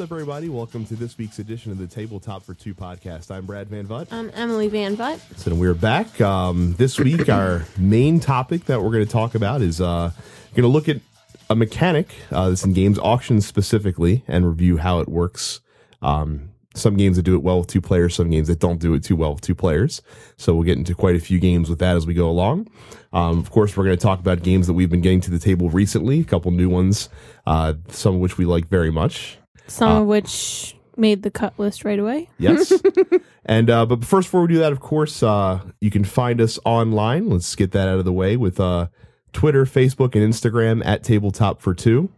What's up, everybody? Welcome to this week's edition of the Tabletop for Two podcast. I'm Brad Van Vutt. I'm Emily Van Vutt. So we're back. Um, this week, our main topic that we're going to talk about is uh, going to look at a mechanic uh, that's in games auctions specifically and review how it works. Um, some games that do it well with two players, some games that don't do it too well with two players. So we'll get into quite a few games with that as we go along. Um, of course, we're going to talk about games that we've been getting to the table recently, a couple new ones, uh, some of which we like very much. Some of which made the cut list right away. Yes. and uh, but first, before we do that, of course, uh, you can find us online. Let's get that out of the way with uh, Twitter, Facebook, and Instagram at Tabletop for Two.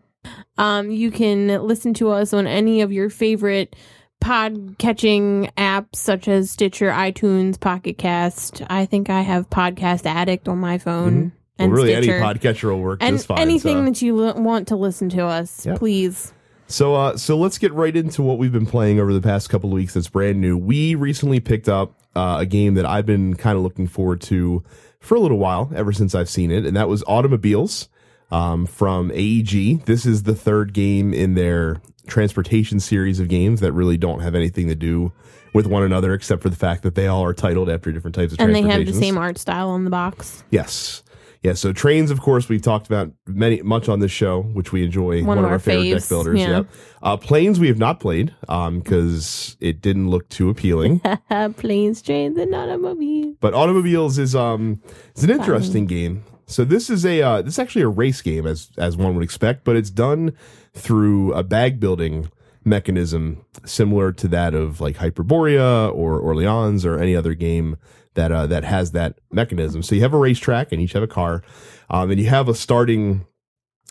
Um, you can listen to us on any of your favorite pod catching apps such as Stitcher, iTunes, Pocket Cast. I think I have Podcast Addict on my phone. Well, And really, Stitcher. any podcatcher will work and just fine. anything so. that you l- want to listen to us, Yep. please. So, uh, so let's get right into what we've been playing over the past couple of weeks. That's brand new. We recently picked up uh, a game that I've been kind of looking forward to for a little while, ever since I've seen it, and that was Automobiles um, from AEG. This is the third game in their transportation series of games that really don't have anything to do with one another, except for the fact that they all are titled after different types of And they have the same art style on the box. Yes. Yeah, so trains, of course, we've talked about many much on this show, which we enjoy. One of our favorite deck builders. yeah. Uh, planes we have not played because it didn't look too appealing. Planes, trains, and automobiles. but automobiles is um it's an interesting game. So this is a uh, this is actually a race game as as one would expect, but it's done through a bag building mechanism similar to that of like Hyperborea or Orleans or any other game that uh, that has that mechanism. So you have a racetrack and each have a car, um, and you have a starting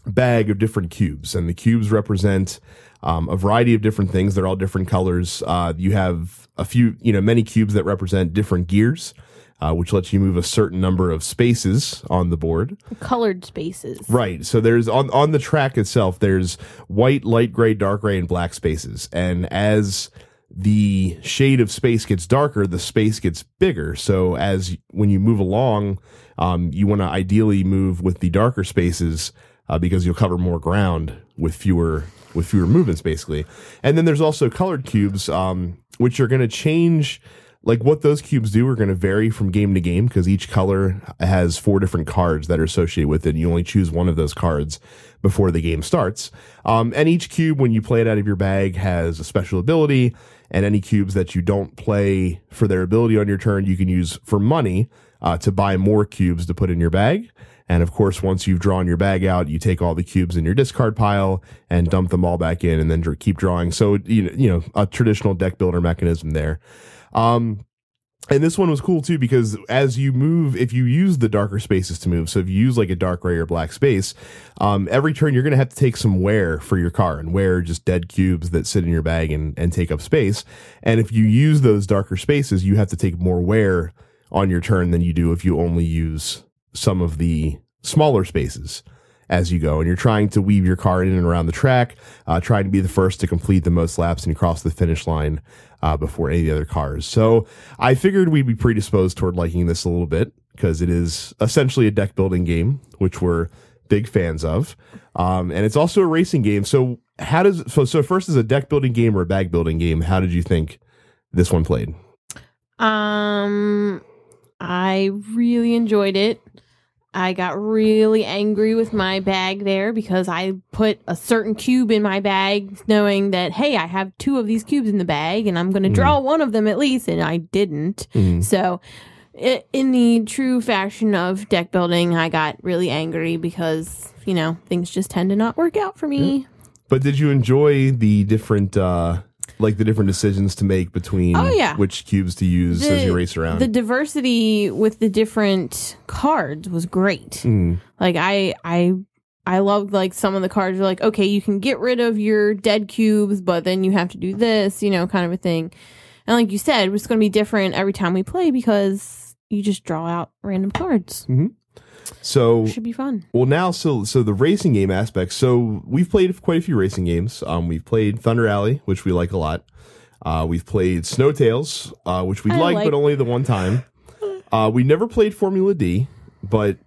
bag of different cubes, and the cubes represent um, a variety of different things. They're all different colors. Uh, you have a few, you know, many cubes that represent different gears, uh, which lets you move a certain number of spaces on the board. Colored spaces. Right. So there's on on the track itself. There's white, light gray, dark gray, and black spaces, and as the shade of space gets darker, the space gets bigger. So as when you move along, um, you want to ideally move with the darker spaces uh, because you'll cover more ground with fewer with fewer movements, basically. And then there's also colored cubes, um, which are going to change. Like what those cubes do are going to vary from game to game because each color has four different cards that are associated with it. You only choose one of those cards before the game starts. Um, and each cube, when you play it out of your bag, has a special ability. And any cubes that you don't play for their ability on your turn, you can use for money uh, to buy more cubes to put in your bag. And of course, once you've drawn your bag out, you take all the cubes in your discard pile and dump them all back in, and then keep drawing. So you know, you know, a traditional deck builder mechanism there. Um, and this one was cool too because as you move, if you use the darker spaces to move, so if you use like a dark gray or black space, um, every turn you're going to have to take some wear for your car and wear just dead cubes that sit in your bag and, and take up space. And if you use those darker spaces, you have to take more wear on your turn than you do if you only use some of the smaller spaces as you go. And you're trying to weave your car in and around the track, uh, trying to be the first to complete the most laps and cross the finish line uh, before any of the other cars. So I figured we'd be predisposed toward liking this a little bit because it is essentially a deck building game, which we're big fans of. Um, and it's also a racing game. So how does so so first is a deck building game or a bag building game? How did you think this one played? Um, I really enjoyed it. I got really angry with my bag there because I put a certain cube in my bag, knowing that hey, I have two of these cubes in the bag, and I'm going to draw one of them at least, and I didn't. Mhm. So, i in the true fashion of deck building, I got really angry because you know things just tend to not work out for me. But did you enjoy the different uh like the different decisions to make between Oh, yeah. which cubes to use as you race around? The diversity with the different cards was great. Mm. Like I I I loved like some of the cards were like, okay, you can get rid of your dead cubes, but then you have to do this, you know, kind of a thing. And like you said, it's going to be different every time we play because you just draw out random cards. So Should be fun. Well, now, so so the racing game aspect. So we've played quite a few racing games. Um, we've played Thunder Alley, which we like a lot. Uh, we've played Snowtails, uh, which we like, like- but only the one time. Uh, we never played Formula D, but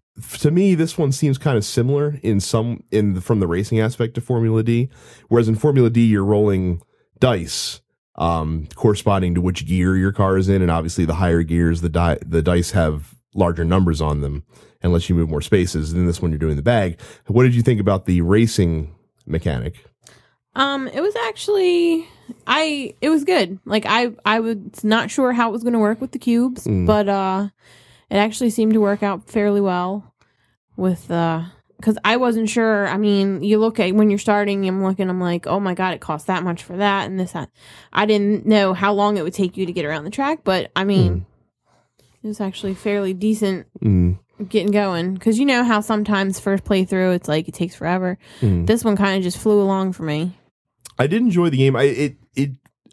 to me, this one seems kind of similar in some in the, from the racing aspect of Formula D. Whereas in Formula D, you're rolling dice um, corresponding to which gear your car is in, and obviously the higher gears, the die the dice have larger numbers on them and lets you move more spaces. And in this one, you're doing the bag. What did you think about the racing mechanic? Um, it was actually I it was good. Like I I was not sure how it was going to work with the cubes, Mm. but uh it actually seemed to work out fairly well with uh cuz I wasn't sure. I mean, you look at when you're starting, I'm looking I'm like, "Oh my god, it costs that much for that and this that." I didn't know how long it would take you to get around the track, but I mean, it was actually fairly decent Mm, getting going cuz you know how sometimes first playthrough it's like it takes forever. mm. This one kind of just flew along for me. I did enjoy the game. I it it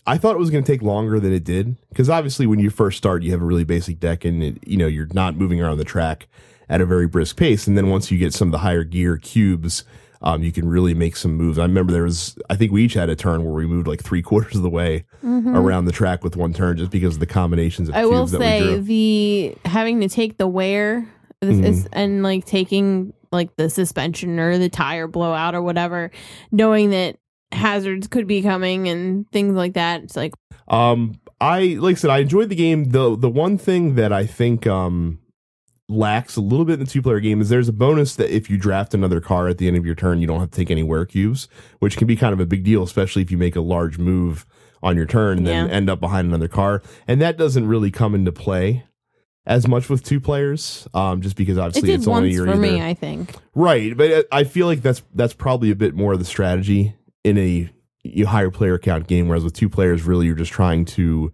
I thought it was going to take longer than it did because obviously when you first start, you have a really basic deck and it, you know you're not moving around the track at a very brisk pace. And then once you get some of the higher gear cubes, um, you can really make some moves. I remember there was I think we each had a turn where we moved like three quarters of the way Mhm. around the track with one turn just because of the combinations of I cubes will that we say the having to take the wear is, Mhm. is- and like taking like the suspension or the tire blowout or whatever, knowing that hazards could be coming and things like that. It's like Um, I like I said, I enjoyed the game. the The one thing that I think um lacks a little bit in the two player game is there's a bonus that if you draft another car at the end of your turn, you don't have to take any wear cubes, which can be kind of a big deal, especially if you make a large move on your turn and then end up behind another car. And that doesn't really come into play as much with two players, um, just because it obviously did it's only your for either me. I think. Right, but I feel like that's that's probably a bit more of the strategy in a you higher player count game, whereas with two players, really you're just trying to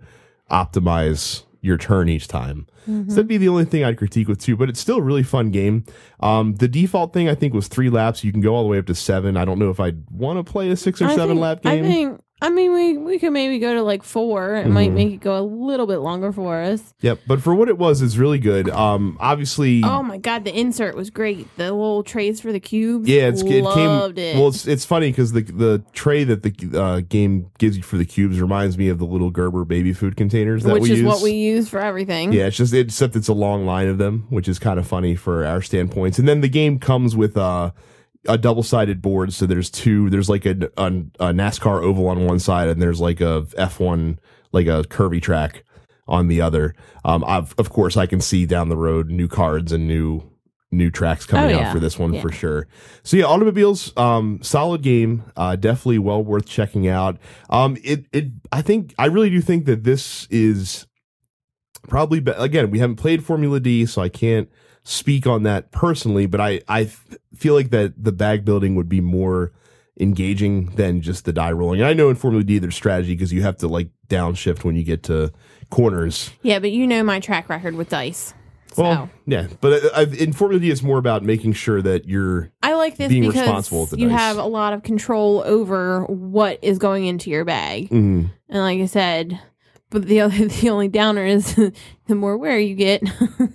optimize your turn each time. Mhm. So that'd be the only thing I'd critique with two, but it's still a really fun game. Um, the default thing I think was three laps. You can go all the way up to seven. I don't know if I'd want to play a six or I seven think- lap game. I think. I mean, we we could maybe go to like four. It might Mhm. make it go a little bit longer for us. Yep, but for what it was, it's really good. Um, obviously, Oh my god, the insert was great. The little trays for the cubes. Yeah, it's, it came. loved it. Well, it's it's funny because the the tray that the uh, game gives you for the cubes reminds me of the little Gerber baby food containers that we use. which we is use. what we use for everything. yeah, it's just except it's a long line of them, which is kind of funny for our standpoints. And then the game comes with uh, a double sided board, so there's two. There's like a, a, a NASCAR oval on one side, and there's like a F1 like a curvy track on the other. Um, I've, of course, I can see down the road new cards and new new tracks coming Oh, out for this one Yeah. for sure. So yeah, automobiles, um, solid game, uh, definitely well worth checking out. Um, it it I think I really do think that this is probably be- again we haven't played Formula D, so I can't speak on that personally. But I, I feel like that the bag building would be more engaging than just the die rolling. And I know in Formula D there's strategy because you have to like downshift when you get to corners. Yeah, but you know my track record with dice. So Well, yeah, but uh, I've, in Formula D, it's more about making sure that you're I like this being because responsible with the you dice. have a lot of control over what is going into your bag. mm, And like I said, but the other, the only downer is the more wear you get,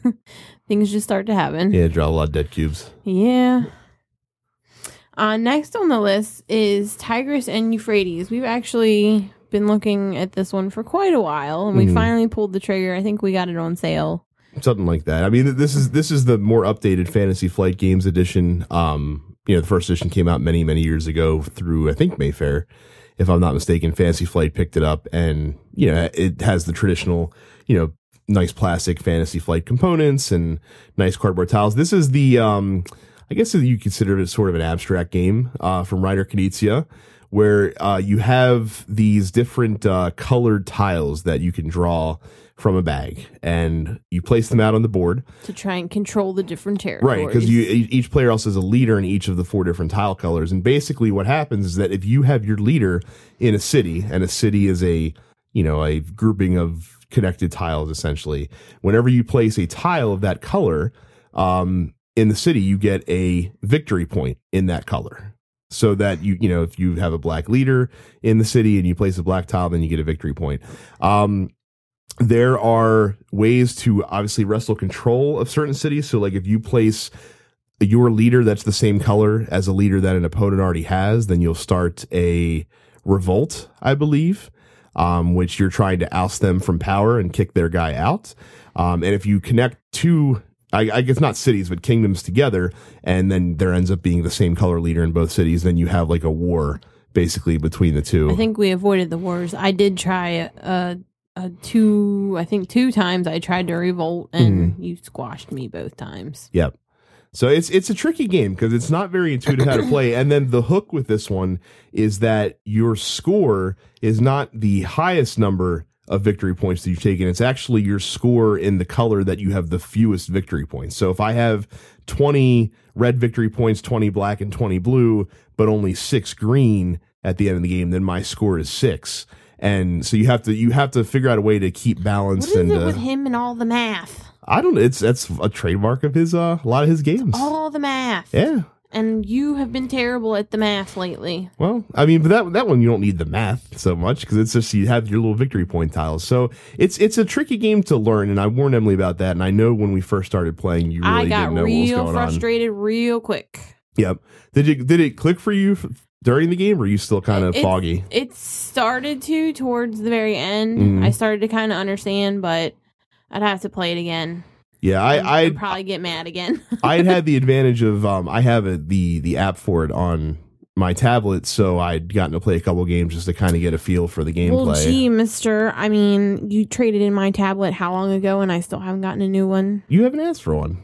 things just start to happen. yeah, draw a lot of dead cubes. Yeah. Uh, next on the list is Tigris and Euphrates. We've actually been looking at this one for quite a while, and we Mhm. finally pulled the trigger. I think we got it on sale. something like that. I mean, this is this is the more updated Fantasy Flight Games edition. Um, you know, the first edition came out many many years ago through I think Mayfair, if I'm not mistaken. Fantasy Flight picked it up, and you know, it has the traditional, you know, nice plastic Fantasy Flight components and nice cardboard tiles. This is the, um, I guess you consider it sort of an abstract game uh, from Reiner Knizia. Where uh, you have these different uh, colored tiles that you can draw from a bag, and you place them out on the board. to try and control the different territories. Right, because you each player also is a leader in each of the four different tile colors, and basically what happens is that if you have your leader in a city, and a city is a you know a grouping of connected tiles essentially, whenever you place a tile of that color um, in the city, you get a victory point in that color. So that you you know if you have a black leader in the city and you place a black tile, then you get a victory point. Um, there are ways to obviously wrestle control of certain cities. So, like if you place your leader that's the same color as a leader that an opponent already has, then you'll start a revolt, I believe, um, which you're trying to oust them from power and kick their guy out. Um, and if you connect two I, I guess not cities, but kingdoms together, and then there ends up being the same color leader in both cities. Then you have like a war basically between the two. I think we avoided the wars. I did try a, a, a two, I think two times I tried to revolt and Mm-hmm. you squashed me both times. Yep. So it's it's a tricky game because it's not very intuitive how to play. And then the hook with this one is that your score is not the highest number of victory points that you've taken. It's actually your score in the color that you have the fewest victory points. So if I have 20 red victory points, 20 black, and 20 blue, but only six green at the end of the game, then my score is six. And so you have to you have to figure out a way to keep What balance is and it uh, with him and all the math? I don't it's that's a trademark of his uh a lot of his games. All the math. Yeah. And you have been terrible at the math lately. Well, I mean, but that that one you don't need the math so much because it's just you have your little victory point tiles. So it's it's a tricky game to learn, and I warned Emily about that. And I know when we first started playing, you really I got didn't know what was real going frustrated real quick. Yep. Did you did it click for you f- during the game, or are you still kind of It's- foggy? It started to towards the very end. Mhm. I started to kind of understand, but I'd have to play it again. Yeah, I'd, I I'd probably get mad again. I had the advantage of um I have a, the the app for it on my tablet, so I'd gotten to play a couple games just to kind of get a feel for the gameplay. well, gee, Mister. I mean, you traded in my tablet how long ago, and I still haven't gotten a new one. you haven't asked for one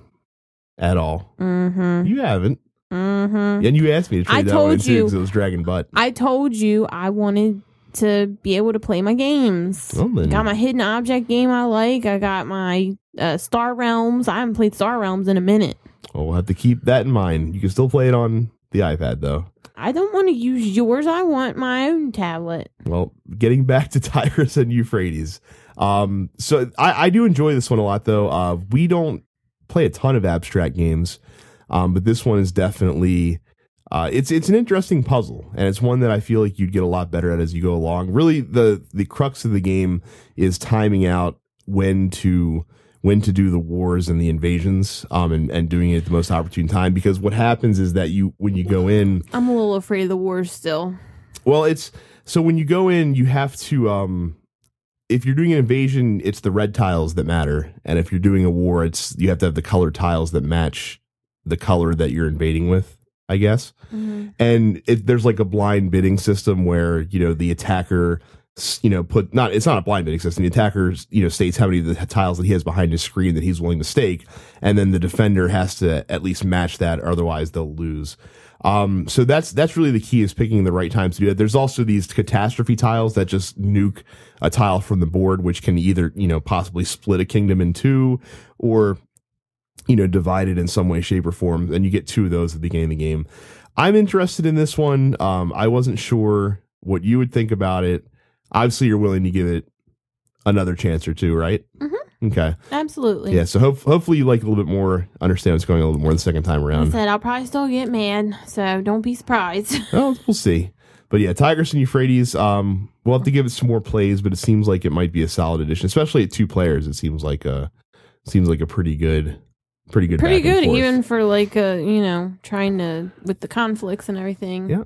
at all. Mm-hmm. You haven't. Mm-hmm. And you asked me to trade I that one told in too because it was Dragon Butt. I told you I wanted to be able to play my games. Well, then- got my hidden object game I like. I got my uh, Star Realms. I haven't played Star Realms in a minute. Well, we'll have to keep that in mind. You can still play it on the iPad though. I don't want to use yours. I want my own tablet. Well, getting back to Tigris and Euphrates. Um, so I, I do enjoy this one a lot though. Uh, we don't play a ton of abstract games, um, but this one is definitely uh, it's it's an interesting puzzle, and it's one that I feel like you'd get a lot better at as you go along. Really, the the crux of the game is timing out when to when to do the wars and the invasions, um, and and doing it at the most opportune time. Because what happens is that you when you go in, I'm a little afraid of the wars still. well, it's so when you go in, you have to um if you're doing an invasion, it's the red tiles that matter, and if you're doing a war, it's you have to have the color tiles that match the color that you're invading with, I guess. And it, there's like a blind bidding system where you know the attacker, you know, put not it's not a blind bidding system. The attacker, you know, states how many of the tiles that he has behind his screen that he's willing to stake, and then the defender has to at least match that, or otherwise they'll lose. Um, so that's that's really the key is picking the right time to do that. There's also these catastrophe tiles that just nuke a tile from the board, which can either you know possibly split a kingdom in two, or you know divided in some way, shape, or form. And you get two of those at the beginning of the game. I'm interested in this one. Um, I wasn't sure what you would think about it. Obviously, you're willing to give it another chance or two, right? Mm-hmm. Okay. Absolutely. Yeah. So hope, hopefully you like a little bit more, understand what's going on a little more the second time around. I said I'll probably still get mad, so don't be surprised. Oh, we'll see. But yeah, Tigris and Euphrates. Um, we'll have to give it some more plays, but it seems like it might be a solid addition, especially at two players. It seems like a seems like a pretty good, pretty good, Pretty good, even for like uh, you know, trying to with the conflicts and everything. Yeah.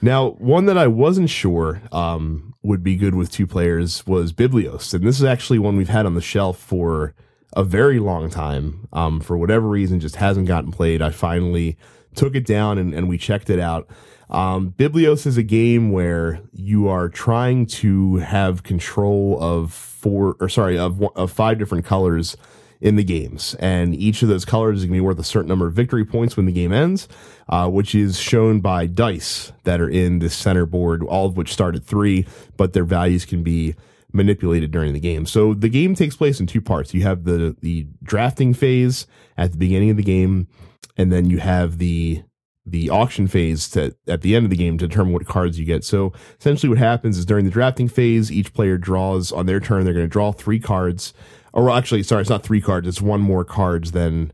Now, one that I wasn't sure um, would be good with two players was Biblios, and this is actually one we've had on the shelf for a very long time. Um, for whatever reason, just hasn't gotten played. I finally took it down and, and we checked it out. Um, Biblios is a game where you are trying to have control of four, or sorry, of one- of five different colors in the games, and each of those colors is going to be worth a certain number of victory points when the game ends, uh, which is shown by dice that are in the center board, all of which start at three, but their values can be manipulated during the game. So the game takes place in two parts. You have the the drafting phase at the beginning of the game, and then you have the the auction phase to at the end of the game to determine what cards you get. So essentially what happens is during the drafting phase, each player draws on their turn, they're going to draw three cards. Or actually, sorry, it's not three cards, it's one more cards than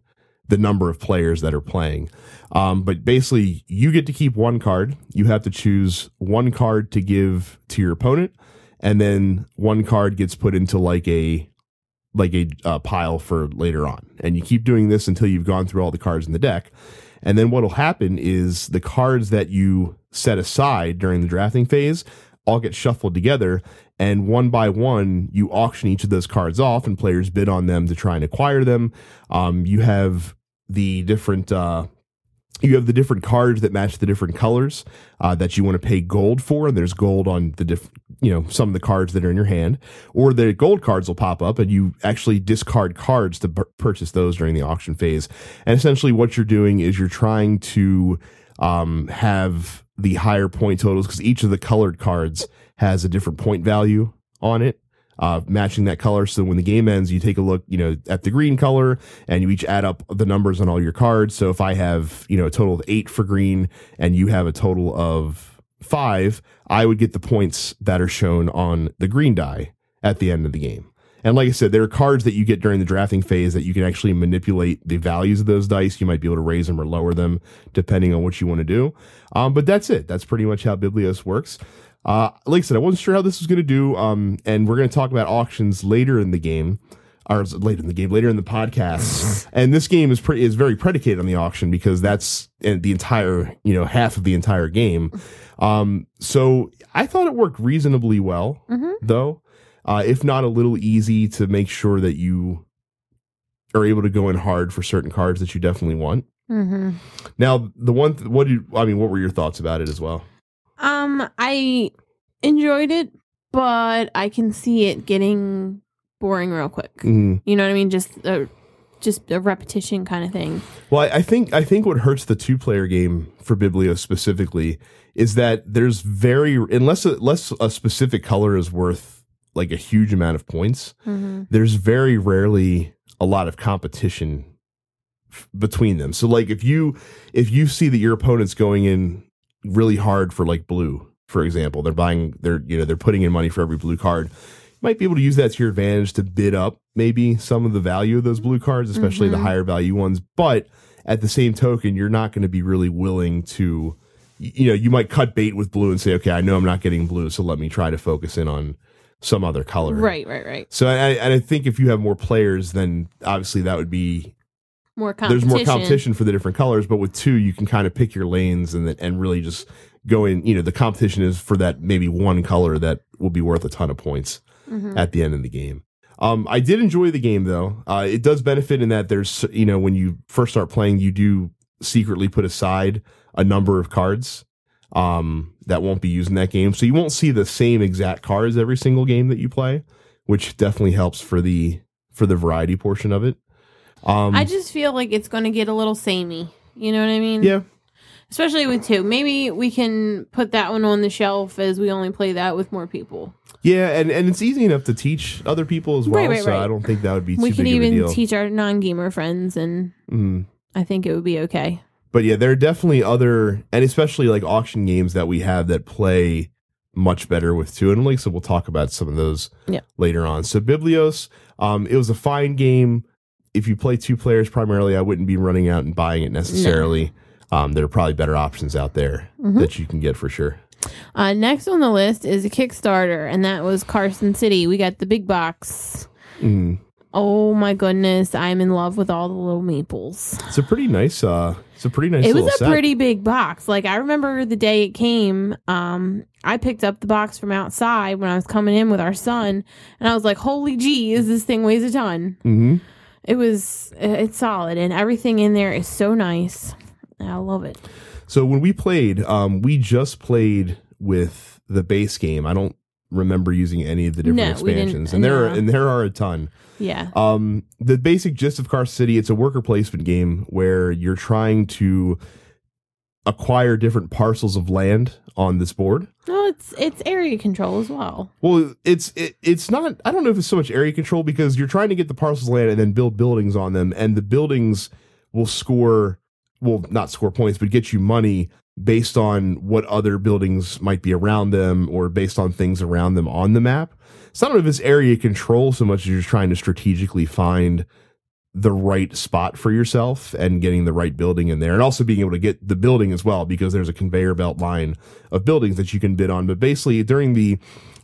the number of players that are playing. Um, but basically, you get to keep one card. You have to choose one card to give to your opponent, and then one card gets put into like a like a uh, pile for later on. And you keep doing this until you've gone through all the cards in the deck. And then what'll happen is the cards that you set aside during the drafting phase all get shuffled together, and one by one, you auction each of those cards off, and players bid on them to try and acquire them. Um, you have the different. Uh, you have the different cards that match the different colors uh, that you want to pay gold for, and there's gold on the diff- you know some of the cards that are in your hand, or the gold cards will pop up, and you actually discard cards to purchase those during the auction phase. And essentially, what you're doing is you're trying to um, have the higher point totals because each of the colored cards has a different point value on it uh, matching that color. So when the game ends, you take a look, you know, at the green color and you each add up the numbers on all your cards. So if I have, you know, a total of eight for green and you have a total of five, I would get the points that are shown on the green die at the end of the game. And like I said, there are cards that you get during the drafting phase that you can actually manipulate the values of those dice. You might be able to raise them or lower them depending on what you want to do. Um, but that's it. That's pretty much how Biblios works. Uh, like I said, I wasn't sure how this was going to do. Um, and we're going to talk about auctions later in the game, or later in the game, later in the podcast. and this game is pretty is very predicated on the auction because that's uh, the entire you know half of the entire game. Um, so I thought it worked reasonably well, mm-hmm. though, uh, if not a little easy to make sure that you are able to go in hard for certain cards that you definitely want. Mm-hmm. Now, the one, th- what do you, I mean, what were your thoughts about it as well? Um, I enjoyed it, but I can see it getting boring real quick. Mm. You know what I mean? Just a, just a repetition kind of thing. Well, I, I think I think what hurts the two player game for Biblio specifically is that there's very unless a, unless a specific color is worth like a huge amount of points, mm-hmm. there's very rarely a lot of competition f- between them. So like if you if you see that your opponent's going in really hard for like blue, for example. They're buying, they're you know they're putting in money for every blue card. You might be able to use that to your advantage to bid up maybe some of the value of those blue cards, especially mm-hmm. the higher value ones. But at the same token, you're not going to be really willing to, you know, you might cut bait with blue and say, okay, I know I'm not getting blue, so let me try to focus in on some other color. Right, right, right. So, I, and I think if you have more players, then obviously that would be more competition. There's more competition for the different colors, but with two, you can kind of pick your lanes and and really just go in. You know, the competition is for that maybe one color that will be worth a ton of points mm-hmm. at the end of the game. Um, I did enjoy the game though. Uh, it does benefit in that there's you know when you first start playing, you do secretly put aside a number of cards um, that won't be used in that game, so you won't see the same exact cards every single game that you play, which definitely helps for the for the variety portion of it. Um, I just feel like it's going to get a little samey. You know what I mean? Yeah. Especially with two. Maybe we can put that one on the shelf as we only play that with more people. Yeah, and, and it's easy enough to teach other people as well. Right, right, so right. I don't think that would be. Too much. We could even teach our non-gamer friends, and mm. I think it would be okay. But yeah, there are definitely other, and especially like auction games that we have that play much better with two. And like so, we'll talk about some of those yeah. later on. So Biblios, um, it was a fine game if you play two players primarily, I wouldn't be running out and buying it necessarily. No. Um, there are probably better options out there mm-hmm. that you can get for sure. Uh, next on the list is a Kickstarter, and that was Carson City. We got the big box. Mm. Oh my goodness, I'm in love with all the little meeples. It's a pretty nice. Uh, it's a pretty nice. It was a set. pretty big box. Like I remember the day it came. Um, I picked up the box from outside when I was coming in with our son, and I was like, "Holy geez, this thing weighs a ton." Mm-hmm. It was it's solid and everything in there is so nice. I love it. So when we played, um, we just played with the base game. I don't remember using any of the different no, expansions, and there are, and there are a ton. Yeah. Um, the basic gist of Car City, it's a worker placement game where you're trying to acquire different parcels of land on this board. No, it's it's area control as well. Well, it's it, it's not. I don't know if it's so much area control because you're trying to get the parcels of land and then build buildings on them, and the buildings will score. Will not score points, but get you money based on what other buildings might be around them or based on things around them on the map. So I don't know if it's area control so much as you're trying to strategically find the right spot for yourself and getting the right building in there and also being able to get the building as well because there's a conveyor belt line of buildings that you can bid on but basically during the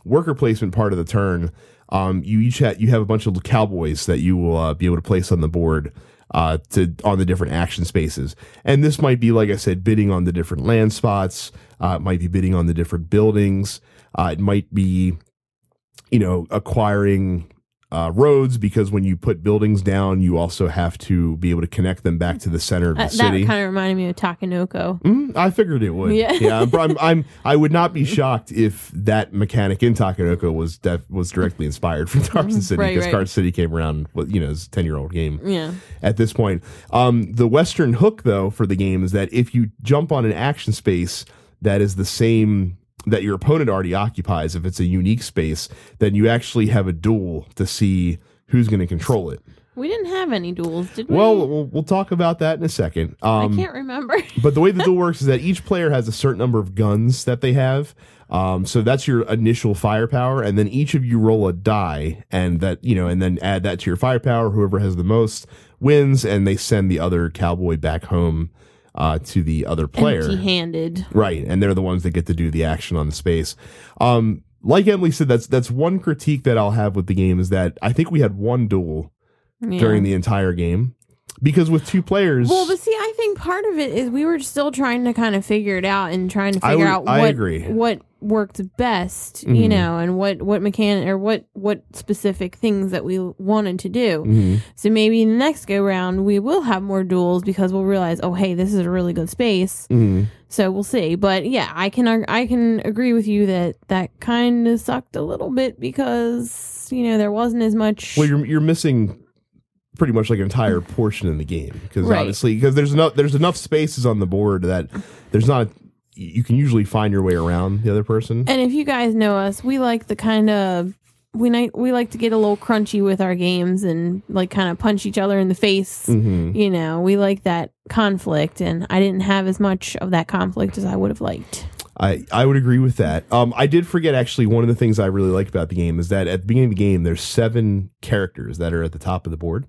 worker placement part of the turn um, you each have you have a bunch of cowboys that you will uh, be able to place on the board uh, to on the different action spaces. And this might be, like I said, bidding on the different land spots. Uh, it might be bidding on the different buildings. Uh, it might be, you know, acquiring uh, roads because when you put buildings down, you also have to be able to connect them back to the center of the Uh, that city. kind of reminded me of Takenoko. Mm, I figured it would. Yeah. yeah. I'm, I'm, I'm, I would not be shocked if that mechanic in Takenoko was def- was directly inspired from Carson City Right, because right. Carson City came around, with, you know, it's a ten year old game Yeah. at this point. Um, the Western hook though for the game is that if you jump on an action space that is the same that your opponent already occupies, if it's a unique space, then you actually have a duel to see who's going to control it. We didn't have any duels, did we? Well, we'll, we'll talk about that in a second. I Um, can't remember. but the way the duel works is that each player has a certain number of guns that they have. Um, so that's your initial firepower, and then each of you roll a die, and that you know, and then add that to your firepower. Whoever has the most wins, and they send the other cowboy back home uh, to the other player. Empty-handed. Right, and they're the ones that get to do the action on the space. Um, like Emily said, that's that's one critique that I'll have with the game is that I think we had one duel Yeah. during the entire game because with two players, Well, but see, I think part of it is we were still trying to kind of figure it out and trying to figure would- out I agree. what worked best, you Mhm. know, and what what mechanic or what what specific things that we wanted to do. Mhm. So maybe the next go round we will have more duels because we'll realize, oh, hey, this is a really good space. Mhm. So we'll see. But yeah, I can I can agree with you that that kind of sucked a little bit because you know there wasn't as much. Well, you're you're missing pretty much like an entire portion in the game because Right. obviously because there's enough there's enough spaces on the board that there's not you can usually find your way around the other person. And if you guys know us, we like the kind of we like we like to get a little crunchy with our games and like kind of punch each other in the face. hmm You know, we like that conflict, and I didn't have as much of that conflict as I would have liked. I, I would agree with that. Um, I did forget actually one of the things I really liked about the game is that at the beginning of the game there's seven characters that are at the top of the board,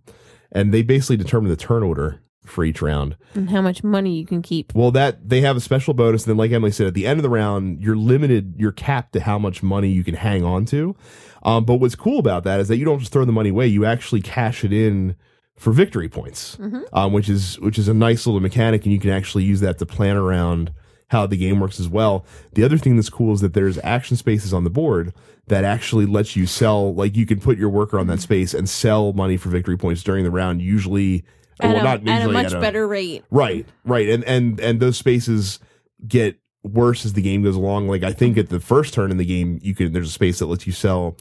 and they basically determine the turn order for each round. And how much money you can keep. Well, that they have a special bonus. And then, like Emily said, at the end of the round, you're limited, you're capped to how much money you can hang on to. Um, but what's cool about that is that you don't just throw the money away; you actually cash it in for victory points, um, which is which is a nice little mechanic, and you can actually use that to plan around how the game works as well. The other thing that's cool is that there's action spaces on the board that actually lets you sell. Like you can put your worker on that space and sell money for victory points during the round. Usually, At, well, a, not at a much at a- better rate. Right, right, and and and those spaces get worse as the game goes along. Like I think at the first turn in the game, you can there's a space that lets you sell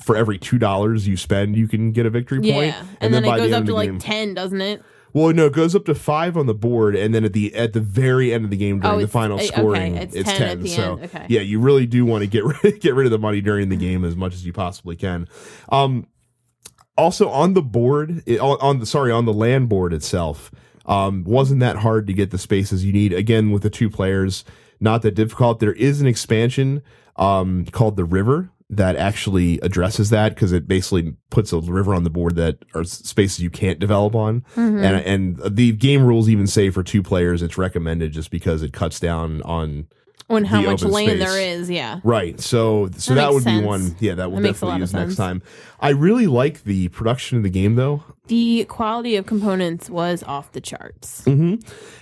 for every two dollars you spend, you can get a victory Yeah, point. and, then, by it goes the up to like game- ten, doesn't it? well, no, it goes up to five on the board, and then at the at the very end of the game during Oh, the final eh, okay, scoring, it's it's 10 ten. so okay. yeah, you really do want to get rid get rid of the money during the game as much as you possibly can. Um, also on the board, it, on, on the sorry on the land board itself, um, wasn't that hard to get the spaces you need. Again, with the two players, not that difficult. There is an expansion um, called the River that actually addresses that because it basically puts a river on the board that are spaces you can't develop on, Mm-hmm. and and the game rules even say for two players it's recommended just because it cuts down on On how much land space. there is, yeah. Right. So so That that, would sense. be one. Yeah, that we'll That definitely use next time. I really like the production of the game though. The quality of components was off the charts. hmm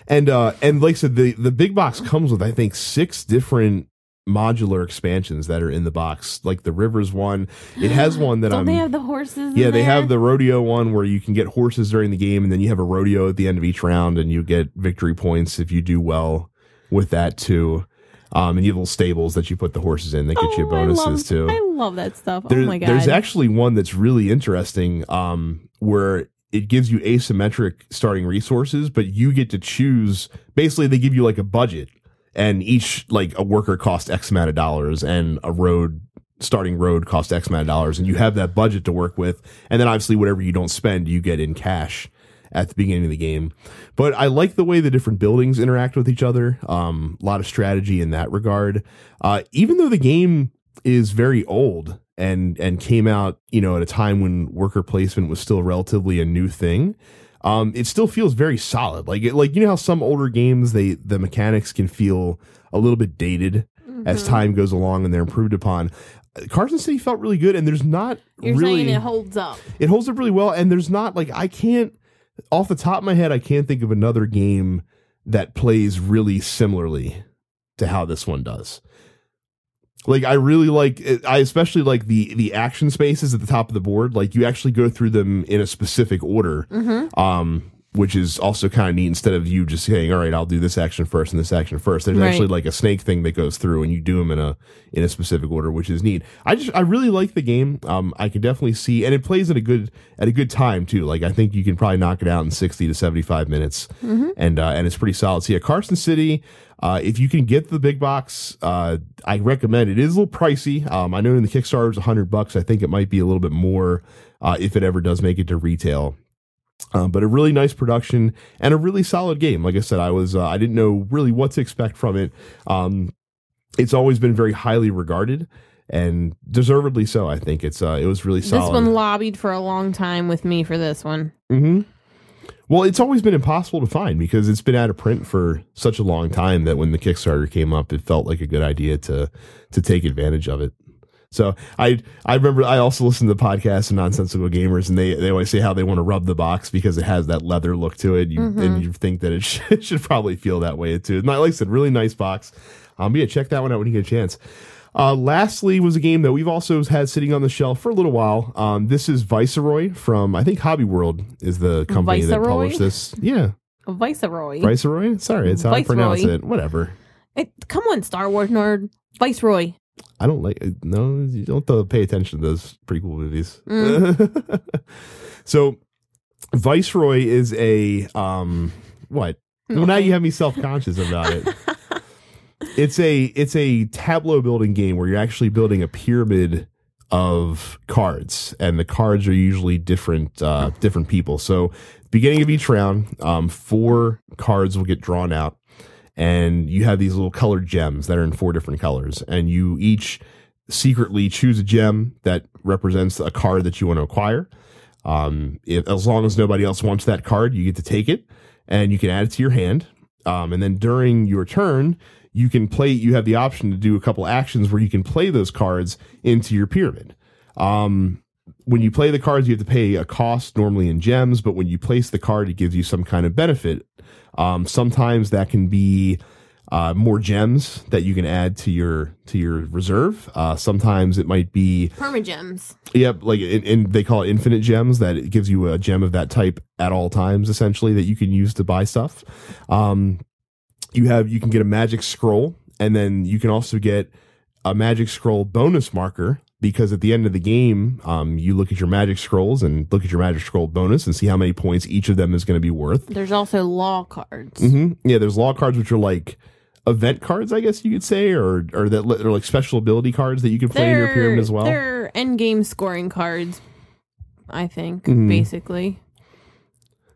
And uh and like I said, the the big box comes with I think six different modular expansions that are in the box. Like the Rivers one, it has one that Don't I'm. they have the horses? yeah, they there? have the rodeo one where you can get horses during the game, and then you have a rodeo at the end of each round, and you get victory points if you do well with that too. Um, and you have little stables that you put the horses in that get you Oh, I bonuses love, too. I love that stuff. There- oh my god! There's actually one that's really interesting um, where it gives you asymmetric starting resources, but you get to choose. Basically, they give you like a budget, and each like a worker costs X amount of dollars, and a road starting road costs X amount of dollars, and you have that budget to work with. And then obviously, whatever you don't spend, you get in cash at the beginning of the game. But I like the way the different buildings interact with each other. Um, a lot of strategy in that regard. Uh, even though the game is very old and and came out, you know, at a time when worker placement was still relatively a new thing. Um, it still feels very solid. Like it, like you know how some older games they the mechanics can feel a little bit dated as Mm-hmm. time goes along and they're improved upon. Carson City felt really good, and there's not You're really saying it holds up. it holds up really well and there's not like i can't off the top of my head, I can't think of another game that plays really similarly to how this one does. Like I really like I especially like the the action spaces at the top of the board. Like you actually go through them in a specific order. Mm-hmm. Um which is also kind of neat instead of you just saying, all right, I'll do this action first and this action first. There's Right. actually like a snake thing that goes through and you do them in a, in a specific order, which is neat. I just, I really like the game. Um, I can definitely see, and it plays at a good, at a good time too. Like I think you can probably knock it out in 60 to 75 minutes and, uh, and it's pretty solid. So yeah, Carson City, uh, if you can get the big box, uh, I recommend it. It is a little pricey. Um, I know in the Kickstarter is a hundred bucks. I think it might be a little bit more, uh, if it ever does make it to retail. Um, but a really nice production and a really solid game. Like I said, I was uh, I didn't know really what to expect from it. Um, it's always been very highly regarded and deservedly so. I think it's uh, it was really solid. This one lobbied for a long time with me for this one. Mm-hmm. Well, it's always been impossible to find because it's been out of print for such a long time that when the Kickstarter came up, it felt like a good idea to to take advantage of it. So I I remember I also listened to the podcast of Nonsensical Gamers, and they they always say how they want to rub the box because it has that leather look to it, you, and you think that it should, it should probably feel that way too. And like I said, really nice box. Um, yeah, check that one out when you get a chance. Uh, lastly, was a game that we've also had sitting on the shelf for a little while. Um, this is Viceroy from I think Hobby World is the company that Viceroy? published this. Yeah, Viceroy. Viceroy. Sorry, it's how I pronounce it. Whatever. It- come on, Star Wars nerd. Viceroy. I don't like no. You don't pay attention to those prequel movies. Mm. so, Viceroy is a um what? Well, now you have me self conscious about it. it's a it's a tableau building game where you're actually building a pyramid of cards, and the cards are usually different uh, different people. So, beginning of each round, um, four cards will get drawn out, and you have these little colored gems that are in four different colors, and you each secretly choose a gem that represents a card that you want to acquire. Um, if, as long as nobody else wants that card, you get to take it and you can add it to your hand. Um, and then during your turn, you can play, you have the option to do a couple actions where you can play those cards into your pyramid. Um, when you play the cards, you have to pay a cost normally in gems, but when you place the card, it gives you some kind of benefit. Um, sometimes that can be uh, more gems that you can add to your to your reserve. Uh, sometimes it might be Permagems. Yep, like and, and they call it infinite gems. That it gives you a gem of that type at all times, essentially that you can use to buy stuff. Um, you have you can get a magic scroll, and then you can also get a magic scroll bonus marker because at the end of the game, um, you look at your magic scrolls and look at your magic scroll bonus and see how many points each of them is going to be worth. There's also law cards. hmm Yeah, there's law cards which are like event cards, I guess you could say, or or that are like special ability cards that you can play in your pyramid as well. They're end game scoring cards, I think, Mhm. basically.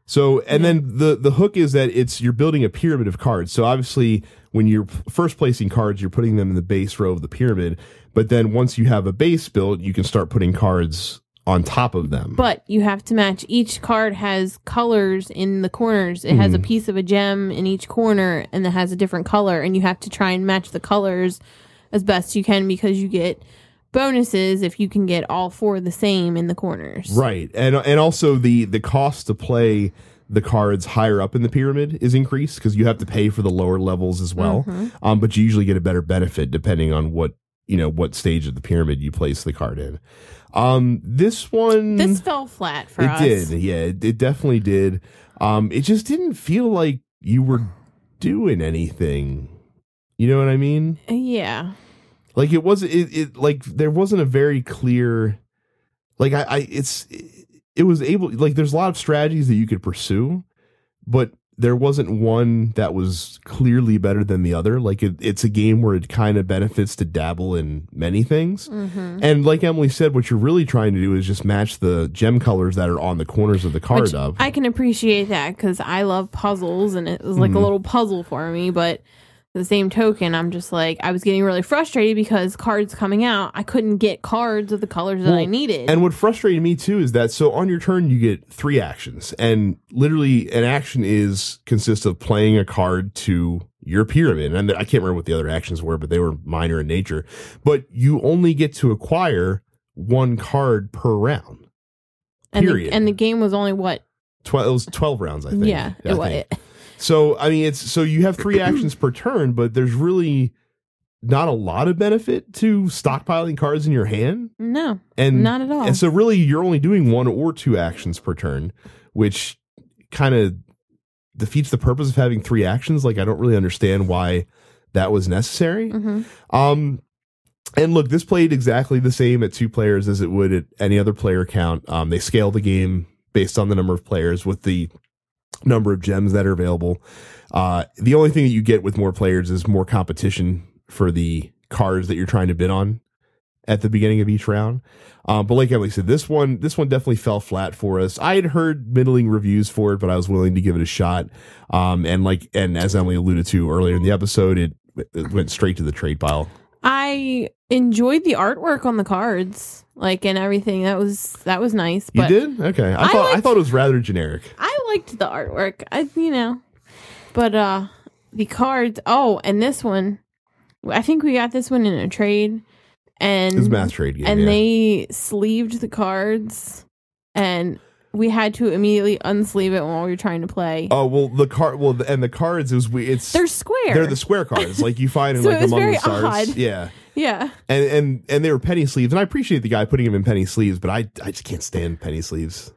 So, and then the the hook is that it's you're building a pyramid of cards. So obviously, when you're first placing cards, you're putting them in the base row of the pyramid. But then once you have a base built, you can start putting cards on top of them. But you have to match. Each card has colors in the corners. It has a Mhm. piece of a gem in each corner, and it has a different color. And you have to try and match the colors as best you can because you get bonuses if you can get all four the same in the corners. right, and and also the the cost to play the cards higher up in the pyramid is increased because you have to pay for the lower levels as well. Mhm. Um, but you usually get a better benefit depending on what you know what stage of the pyramid you place the card in. Um, this one This fell flat for it us. It did yeah it, it definitely did um it just didn't feel like you were doing anything you know what i mean Yeah. like it was it, it like there wasn't a very clear like i i it's it was able like there's a lot of strategies that you could pursue but there wasn't one that was clearly better than the other like it, it's a game where it kind of benefits to dabble in many things hmm and like Emily said, what you're really trying to do is just match the gem colors that are on the corners of the card Which of. I can appreciate that because I love puzzles and it was like Mhm. a little puzzle for me. But the same token, I'm just like, I was getting really frustrated because cards coming out, I couldn't get cards of the colors that I needed. and what frustrated me too is that so on your turn you get three actions, and literally an action is consists of playing a card to your pyramid. And I can't remember what the other actions were, but they were minor in nature. But you only get to acquire one card per round. and, period. the, and the game was only what, 12, it was 12 rounds, I think. Yeah, I it, think. So I mean, it's so you have three actions per turn, but there's really not a lot of benefit to stockpiling cards in your hand, no, and not at all. and so really you're only doing one or two actions per turn, which kind of defeats the purpose of having three actions. Like I don't really understand why that was necessary. hmm Um, and look, this played exactly the same at two players as it would at any other player count. Um, they scale the game based on the number of players with the number of gems that are available. Uh, the only thing that you get with more players is more competition for the cards that you're trying to bid on at the beginning of each round. Um, but like Emily said, this one, this one definitely fell flat for us. I had heard middling reviews for it, but I was willing to give it a shot. Um, and like, and as Emily alluded to earlier in the episode, it, it went straight to the trade pile. I enjoyed the artwork on the cards, like and everything. That was that was nice. You But did? Okay. I, I thought I liked- thought it was rather generic. I liked the artwork. I you know, but uh, the cards. Oh, and this one, I think we got this one in a trade, and It was a mass trade game. and yeah. they sleeved the cards, and we had to immediately unsleeve it while we were trying to play. oh well, the card. Well, and the cards is we. It's They're square. they're the square cards like you find in So like among the stars. odd. Yeah. yeah. And and and they were penny sleeves, and I appreciate the guy putting them in penny sleeves, but I I just can't stand penny sleeves.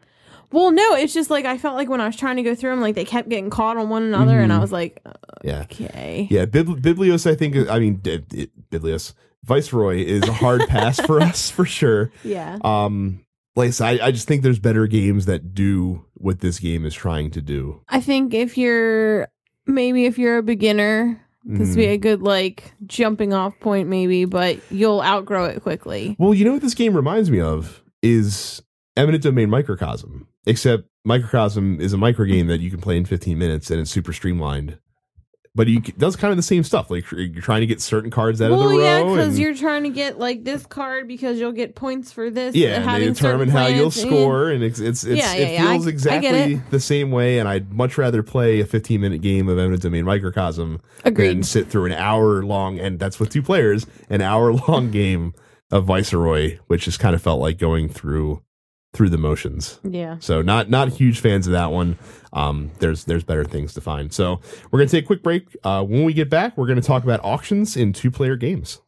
Well, no, it's just like I felt like when I was trying to go through them, like they kept getting caught on one another, and I was like, Yeah. okay, Yeah. Bib- Biblios, I think. I mean, it, it, Biblios Viceroy is a hard pass for us for sure. yeah. Um, like I, said, I I just think there's better games that do what this game is trying to do. I think if you're maybe if you're a beginner, this would be Mhm. a good like jumping off point, maybe, but you'll outgrow it quickly. Well, you know what this game reminds me of is Eminent Domain Microcosm, except Microcosm is a micro game that you can play in 15 minutes and it's super streamlined. But you c- does kind of the same stuff. Like you're trying to get certain cards out well, of the row. yeah, because you're trying to get like this card because you'll get points for this. yeah, and they determine how you'll and- score, and it's it's, it's Yeah, yeah, it yeah, I- feels I exactly it. the same way. And I'd much rather play a 15 minute game of Eminent Domain Microcosm than Agreed. sit through an hour long, and that's with two players, an hour long game of Viceroy, which just kind of felt like going through through the motions. Yeah. So not not huge fans of that one. Um, there's there's better things to find. So we're gonna take a quick break. Uh, when we get back, we're gonna talk about auctions in two player games.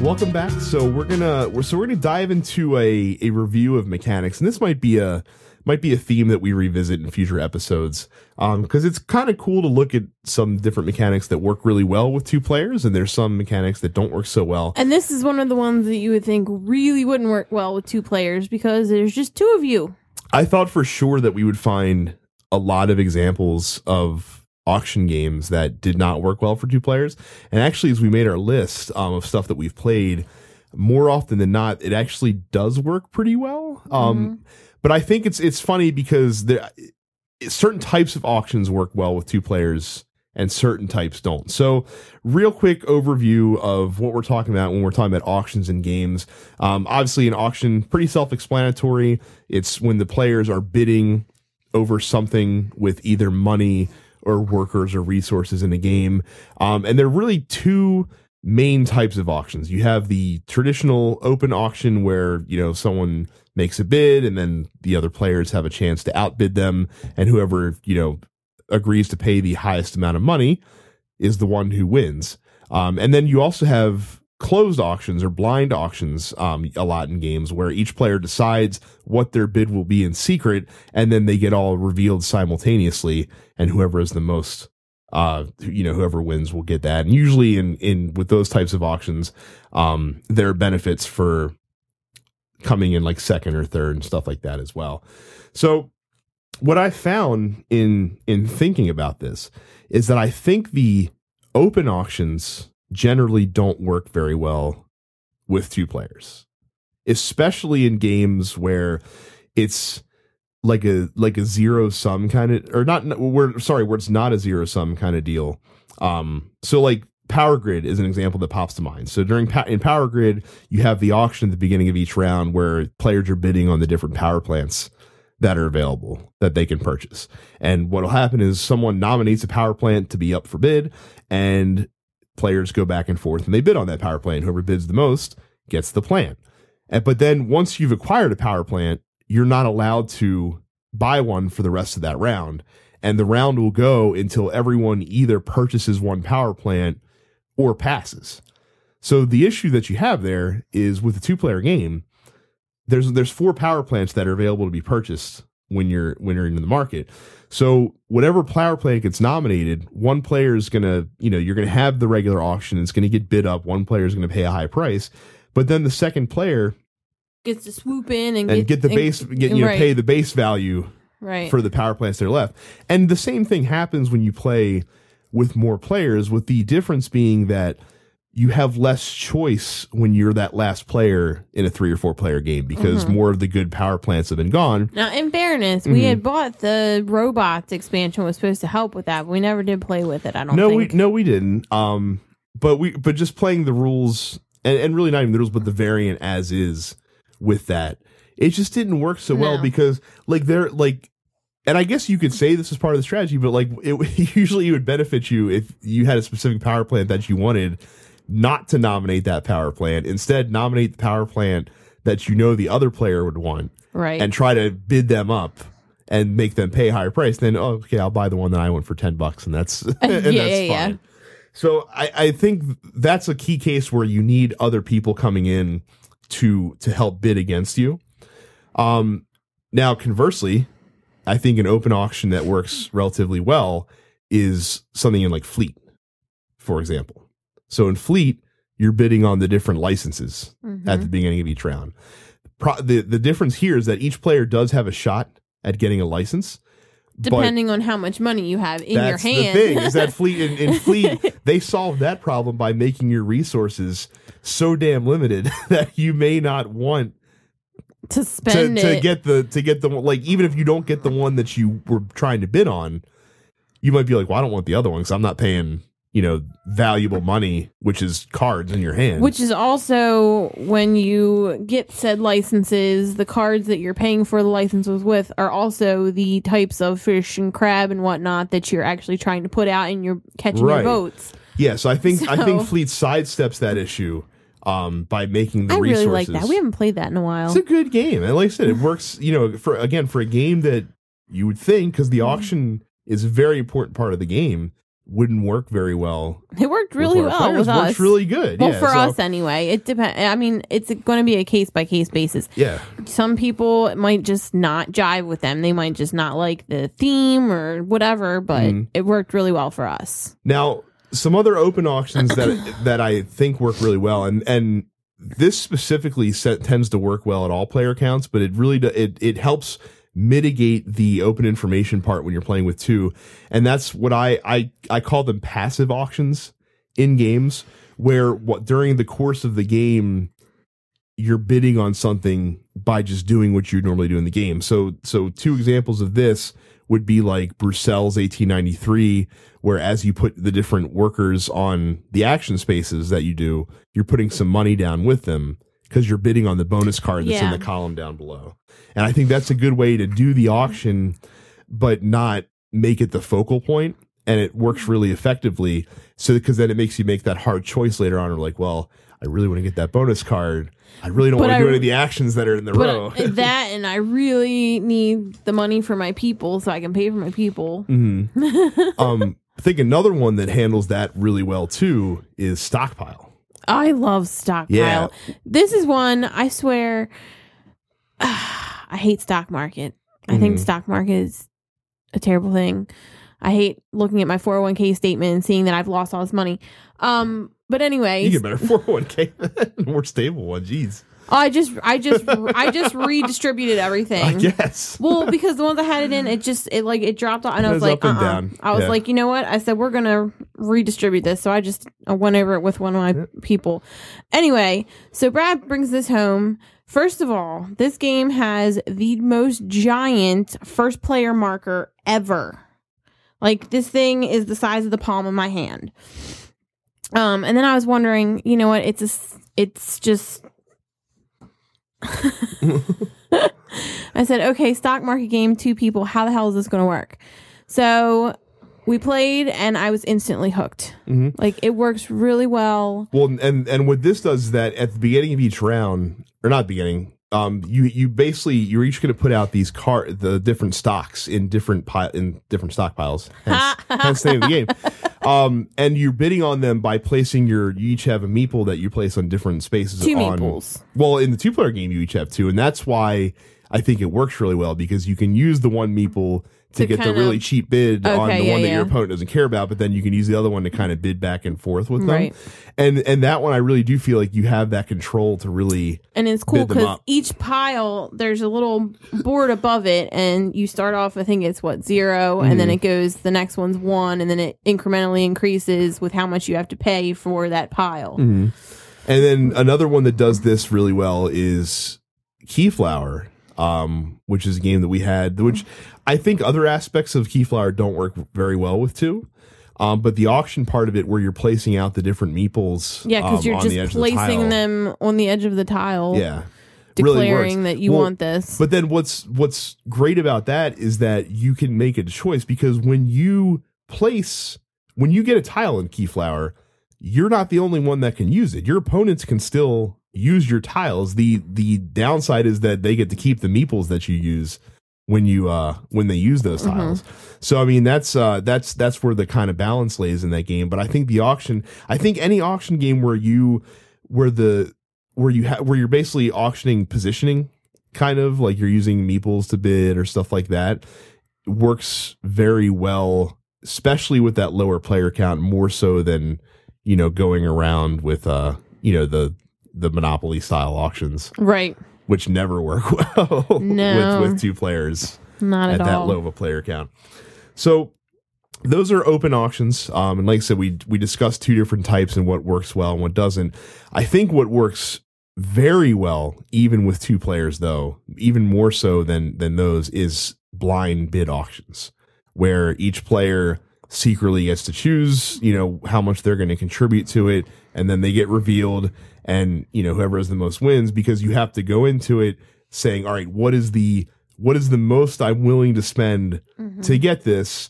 Welcome back. So we're gonna we're so we're gonna dive into a a review of mechanics, and this might be a might be a theme that we revisit in future episodes um because it's kind of cool to look at some different mechanics that work really well with two players and there's some mechanics that don't work so well. And this is one of the ones that you would think really wouldn't work well with two players because there's just two of you. i thought for sure that we would find a lot of examples of auction games that did not work well for two players. And actually as we made our list um, of stuff that we've played more often than not it actually does work pretty well. Um but I think it's it's funny because there certain types of auctions work well with two players and certain types don't. So, real quick overview of what we're talking about when we're talking about auctions and games. Um, obviously, an auction pretty self-explanatory. It's when the players are bidding over something with either money or workers or resources in a game. Um, and there are really two main types of auctions. You have the traditional open auction where, you know, someone makes a bid and then the other players have a chance to outbid them and whoever, you know, agrees to pay the highest amount of money is the one who wins. Um, and then you also have closed auctions or blind auctions um, a lot in games where each player decides what their bid will be in secret and then they get all revealed simultaneously and whoever is the most uh you know whoever wins will get that. And usually in in with those types of auctions um there are benefits for coming in like second or third and stuff like that as well. So what i found in in thinking about this is that i think the open auctions generally don't work very well with two players especially in games where it's like a like a zero sum kind of or not where sorry where it's not a zero sum kind of deal um so like power grid is an example that pops to mind so during in power grid you have the auction at the beginning of each round where players are bidding on the different power plants that are available that they can purchase. And what'll happen is someone nominates a power plant to be up for bid and players go back and forth and they bid on that power plant. Whoever bids the most gets the plant. And, but then once you've acquired a power plant, you're not allowed to buy one for the rest of that round. And the round will go until everyone either purchases one power plant or passes. So the issue that you have there is with a two player game, there's there's four power plants that are available to be purchased when you're when you're in the market. So whatever power plant gets nominated, one player is gonna, you know, you're gonna have the regular auction, it's gonna get bid up, one player is gonna pay a high price, but then the second player Gets to swoop in and, and get, the base get you know right. pay the base value right. for the power plants that are left. And the same thing happens when you play with more players, with the difference being that you have less choice when you're that last player in a three or four player game because Mm-hmm. more of the good power plants have been gone. Now, in fairness, Mm-hmm. we had bought the robots expansion was supposed to help with that, but we never did play with it. I don't No, think. we no we didn't. Um, but we but just playing the rules and, and really not even the rules, but the variant as is with that, it just didn't work so well because like they're like. And I guess you could say this is part of the strategy, but like it usually it would benefit you if you had a specific power plant that you wanted not to nominate that power plant. Instead, nominate the power plant that you know the other player would want right. and try to bid them up and make them pay a higher price. Then, oh, okay, I'll buy the one that I want for 10 bucks and that's, and Yeah, that's yeah, fine. yeah. So I, I think that's a key case where you need other people coming in to, to help bid against you. Um, now conversely, I think an open auction that works relatively well is something in like Fleet, for example. So in Fleet, you're bidding on the different licenses Mhm. at the beginning of each round. Pro- the the difference here is that each player does have a shot at getting a license. But Depending on how much money you have in your that's hand. the thing is that fleet in, in fleet they solved that problem by making your resources so damn limited that you may not want to to, spend to it. get the to get the like even if you don't get the one that you were trying to bid on you might be like well i don't want the other one because i'm not paying you know valuable money which is cards in your hand Which is also when you get said licenses, the cards that you're paying for the licenses with are also the types of fish and crab and whatnot that you're actually trying to put out and you're catching Right. your boats. yeah so i think i think fleet sidesteps that issue um by making the I really resources like that. We haven't played that in a while. It's a good game, and like I said, it works. You know, for again for a game that you would think because Mm-hmm. the auction is a very important part of the game, wouldn't work very well. It worked really well players. with Works us. really good. well, yeah, for so- us anyway. It depends. I mean, it's going to be a case by case basis. Yeah, Some people might just not jive with them. They might just not like the theme or whatever. But Mhm. it worked really well for us. Now, some other open auctions that that I think work really well, and and this specifically set, tends to work well at all player counts, but it really do, it it helps mitigate the open information part when you're playing with two, and that's what I I I call them passive auctions in games where what during the course of the game you're bidding on something by just doing what you normally do in the game. So so two examples of this would be like Bruxelles 1893 where as you put the different workers on the action spaces that you do, you're putting some money down with them because you're bidding on the bonus card that's in the column down below. And I think that's a good way to do the auction but not make it the focal point and it works really effectively so because then it makes you make that hard choice later on or like well i really want to get that bonus card i really don't want to do any of the actions that are in the row that and I really need the money for my people so I can pay for my people. Mhm. um i think another one that handles that really well too is stockpile I love stockpile. Yeah. This is one I swear I hate stock market. I think Mhm. stock market is a terrible thing. I hate looking at my 401k statement and seeing that I've lost all this money. Um but anyway, you get better 401k more stable one jeez I just I just I just redistributed everything. Yes. Well, because the ones I had it in, it just it like it dropped off, and I was was like, up uh-uh. I was Yeah. like, you know what? I said we're gonna redistribute this, so I just I went over it with one of my people. Anyway, so Brad brings this home. First of all, this game has the most giant first player marker ever. Like this thing is the size of the palm of my hand. Um, and then I was wondering, you know what? It's a, it's just. I said, okay, stock market game, two people. How the hell is this going to work? So we played, and I was instantly hooked. Mhm. Like it works really well. Well, and and what this does is that at the beginning of each round, or not beginning, um, you you basically you're each going to put out these car the different stocks in different pile in different stockpiles. Hence, hence the name of the game. Um, and you're bidding on them by placing your. You each have a meeple that you place on different spaces. Two on, meeples. Well, in the two player game, you each have two, and that's why I think it works really well because you can use the one meeple to, To get the really of- cheap bid on the yeah, one that your opponent doesn't care about, but then you can use the other one to kind of bid back and forth with them. Right. And and that one I really do feel like you have that control to really And it's cool because each pile, there's a little board above it, and you start off, I think it's what, 0 and then Mm-hmm. it goes, the next one's one, and then it incrementally increases with how much you have to pay for that pile. Mm-hmm. And then another one that does this really well is Keyflower, um, which is a game that we had, which I think other aspects of Keyflower don't work very well with too. Um, but the auction part of it, where you're placing out the different meeples, Yeah, because um, you're on the just the placing tile. them on the edge of the tile, Yeah, declaring works. that you Well, want this. But then what's what's great about that is that you can make a choice because when you place when you get a tile in Keyflower, you're not the only one that can use it. Your opponents can still use your tiles. The the downside is that they get to keep the meeples that you use when you uh when they use those Mm-hmm. tiles. So I mean that's uh that's that's where the kind of balance lays in that game. But I think the auction I think any auction game where you where the where you have where you're basically auctioning positioning kind of like you're using meeples to bid or stuff like that works very well especially with that lower player count more so than you know going around with uh you know the the monopoly style auctions right. which never work well No. with with two players Not at at, that all. low of a player count. So those are open auctions. Um, and like I said, we we discussed two different types and what works well and what doesn't. I think what works very well, even with two players, though, even more so than than those, is blind bid auctions, where each player secretly gets to choose, you know, how much they're going to contribute to it, and then they get revealed, and you know, whoever has the most wins, because you have to go into it saying, all right, what is the what is the most I'm willing to spend Mhm. to get this,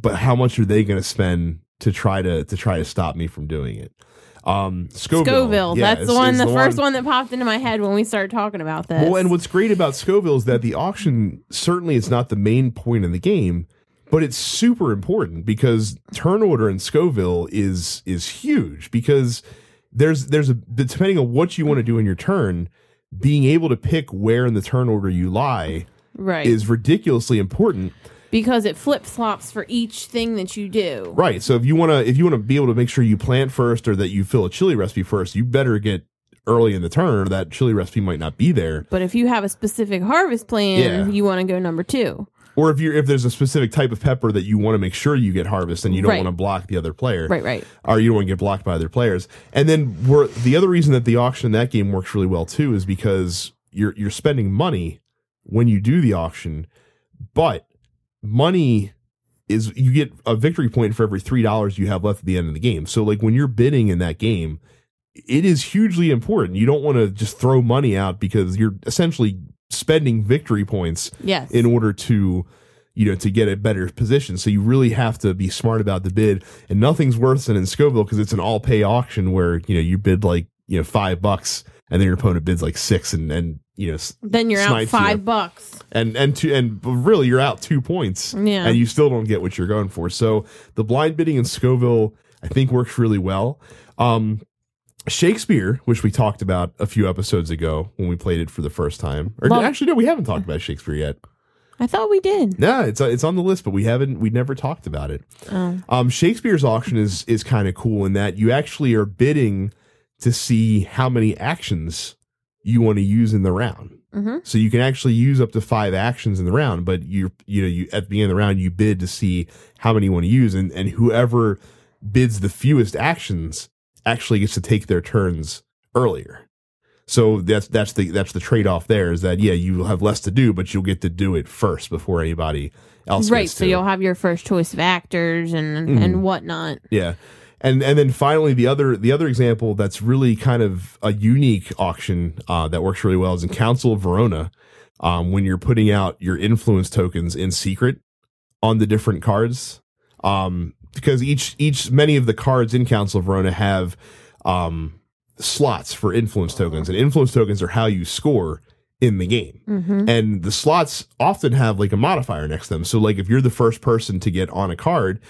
but how much are they going to spend to try to to try to stop me from doing it? Um, Scoville, Scoville. yeah, That's the one, is the, first one that popped into my head when we started talking about this. Well, and what's great about Scoville is that the auction certainly is not the main point in the game, but it's super important because turn order in Scoville is is huge because there's there's a depending on what you want to do in your turn, being able to pick where in the turn order you lie right. is ridiculously important. because it flip flops for each thing that you do. Right. So if you want to if you want to be able to make sure you plant first or that you fill a chili recipe first, you better get early in the turn or that chili recipe might not be there. But if you have a specific harvest plan, Yeah. you want to go number two. Or if you're if there's a specific type of pepper that you want to make sure you get harvest and you don't Right. want to block the other player. Right, right. Or you don't want to get blocked by other players. And then we're, the other reason that the auction in that game works really well too is because you're you're spending money when you do the auction, but money is you get a victory point for every three dollars you have left at the end of the game. So like when you're bidding in that game, it is hugely important. You don't want to just throw money out because you're essentially spending victory points Yes. in order to you know to get a better position so you really have to be smart about the bid and nothing's worse than in scoville because it's an all pay auction where you know you bid like you know five bucks and then your opponent bids like six and and you know then you're out snipes you. five bucks. and and two and really you're out two points Yeah. and you still don't get what you're going for so the blind bidding in scoville i think works really well um Shakespeare, which we talked about a few episodes ago when we played it for the first time, or Love- actually no, we haven't talked about Shakespeare yet. I thought we did. No, it's it's on the list, but we haven't we never talked about it. Oh. Um, Shakespeare's auction is is kind of cool in that you actually are bidding to see how many actions you want to use in the round. Mhm. So you can actually use up to five actions in the round, but you you know you at the end of the round you bid to see how many you want to use, and and whoever bids the fewest actions actually gets to take their turns earlier. So that's that's the that's the trade off there is that yeah you will have less to do, but you'll get to do it first before anybody else. Right. So you'll have your first choice of actors and Mhm. and whatnot. Yeah. And and then finally the other the other example that's really kind of a unique auction uh, that works really well is in Council of Verona, um, when you're putting out your influence tokens in secret on the different cards. Um, because each each many of the cards in Council of Verona have um, slots for influence tokens, and influence tokens are how you score in the game. Mm-hmm. And the slots often have like a modifier next to them. So like if you're the first person to get on a card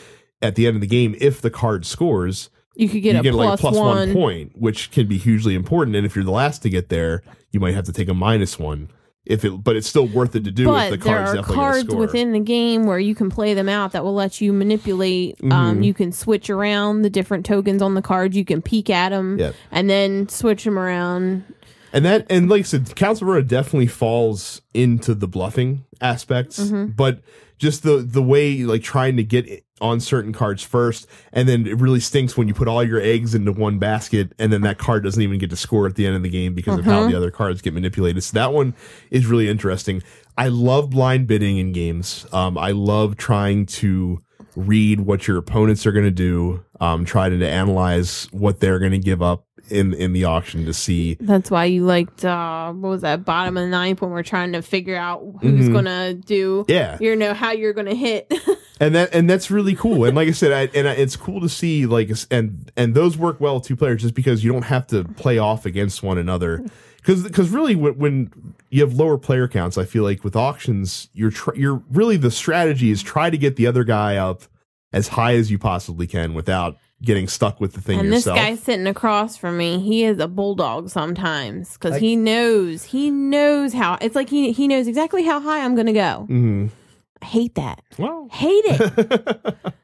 at the end of the game, if the card scores, You could get you a get like a plus plus one. one. point, which can be hugely important. And if you're the last to get there, you might have to take a minus one. If it, but it's still worth it to do if the But there card's are definitely going to cards within the game where you can play them out that will let you manipulate. Um, Mhm. you can switch around the different tokens on the cards. You can peek at them Yep. and then switch them around. And that, and like I said, Council of Verona definitely falls into the bluffing aspects, Mhm. but just the the way like trying to get on certain cards first, and then it really stinks when you put all your eggs into one basket, and then that card doesn't even get to score at the end of the game because of how Mhm. the other cards get manipulated. So that one is really interesting. I love blind bidding in games. Um, I love trying to read what your opponents are going to do, um, try to analyze what they're going to give up in in the auction to see That's why you liked uh, what was that bottom of the ninth when we're trying to figure out who's Mhm. gonna do. yeah You know how you're gonna hit. and that and that's really cool and like i said I, and I, it's cool to see like and and those work well with two players just because you don't have to play off against one another because because really when, when you have lower player counts i feel like with auctions you're tr- you're really the strategy is try to get the other guy up as high as you possibly can without getting stuck with the thing and yourself this guy sitting across from me, he is a bulldog sometimes because he knows he knows how. It's like he he knows exactly how high I'm gonna go. hmm I hate that. well Hate it.